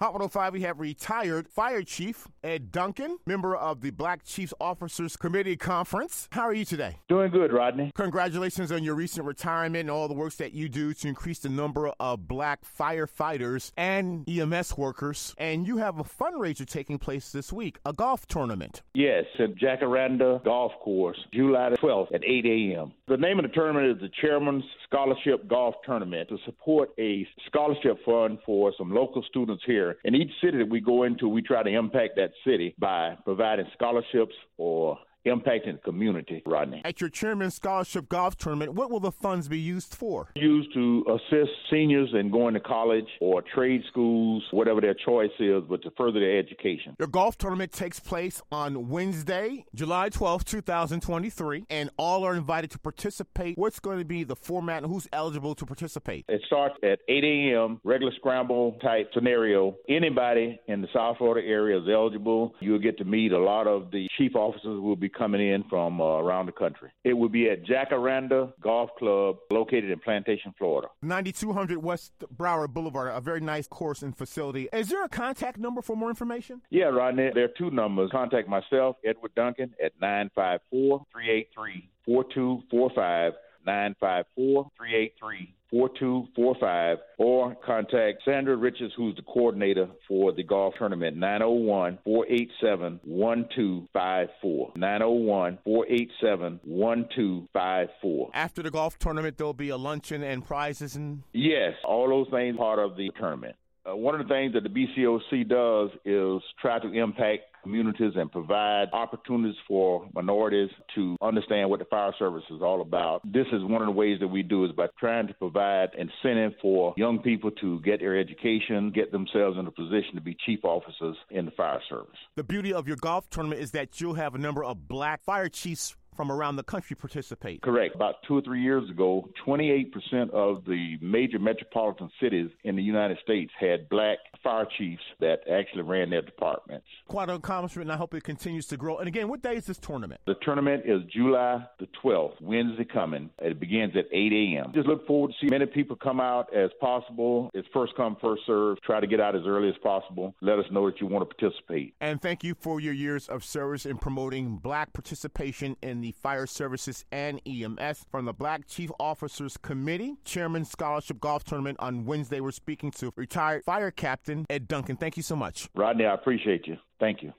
Hot 105, we have retired Fire Chief Ed Duncan, member of the Black Chiefs Officers Committee Conference. How are you today? Doing good, Rodney. Congratulations on your recent retirement and all the works that you do to increase the number of black firefighters and EMS workers. And you have a fundraiser taking place this week, a golf tournament. Yes, at Jacaranda Golf Course, July the 12th at 8 a.m. The name of the tournament is the Chairman's Scholarship Golf Tournament to support a scholarship fund for some local students here year. In each city that we go into, we try to impact that city by providing scholarships or impacting the community, Rodney. At your Chairman's Scholarship Golf Tournament, what will the funds be used for? Used to assist seniors in going to college or trade schools, whatever their choice is, but to further their education. Your golf tournament takes place on Wednesday, July 12th, 2023, and all are invited to participate. What's going to be the format and who's eligible to participate? It starts at 8 a.m., regular scramble type scenario. Anybody in the South Florida area is eligible. You'll get to meet a lot of the chief officers who will be coming in from uh, around the country. It will be at Jacaranda Golf Club, located in Plantation, Florida. 9200 West Broward Boulevard, a very nice course and facility. Is there a contact number for more information? Yeah, Rodney. There are two numbers. Contact myself, Edward Duncan, at 954 383 4245. 954 383 4245 or contact Sandra Richards, who's the coordinator for the golf tournament, 901 487 1254. 901 487 1254. After the golf tournament, there'll be a luncheon and prizes and. Yes, all those things part of the tournament. Uh, one of the things that the BCOC does is try to impact communities and provide opportunities for minorities to understand what the fire service is all about. This is one of the ways that we do is by trying to provide incentive for young people to get their education, get themselves in a position to be chief officers in the fire service. The beauty of your golf tournament is that you'll have a number of black fire chiefs from around the country participate. Correct. About two or three years ago, 28% of the major metropolitan cities in the United States had black fire chiefs that actually ran their departments. Quite an accomplishment, and I hope it continues to grow. And again, what day is this tournament? The tournament is July the 12th, Wednesday coming. It begins at 8 a.m. Just look forward to see many people come out as possible. It's first come, first serve. Try to get out as early as possible. Let us know that you want to participate. And thank you for your years of service in promoting black participation in the Fire Services and EMS from the Black Chief Officers Committee. Chairman Scholarship Golf Tournament on Wednesday. We're speaking to retired Fire Captain Ed Duncan. Thank you so much. Rodney, I appreciate you. Thank you.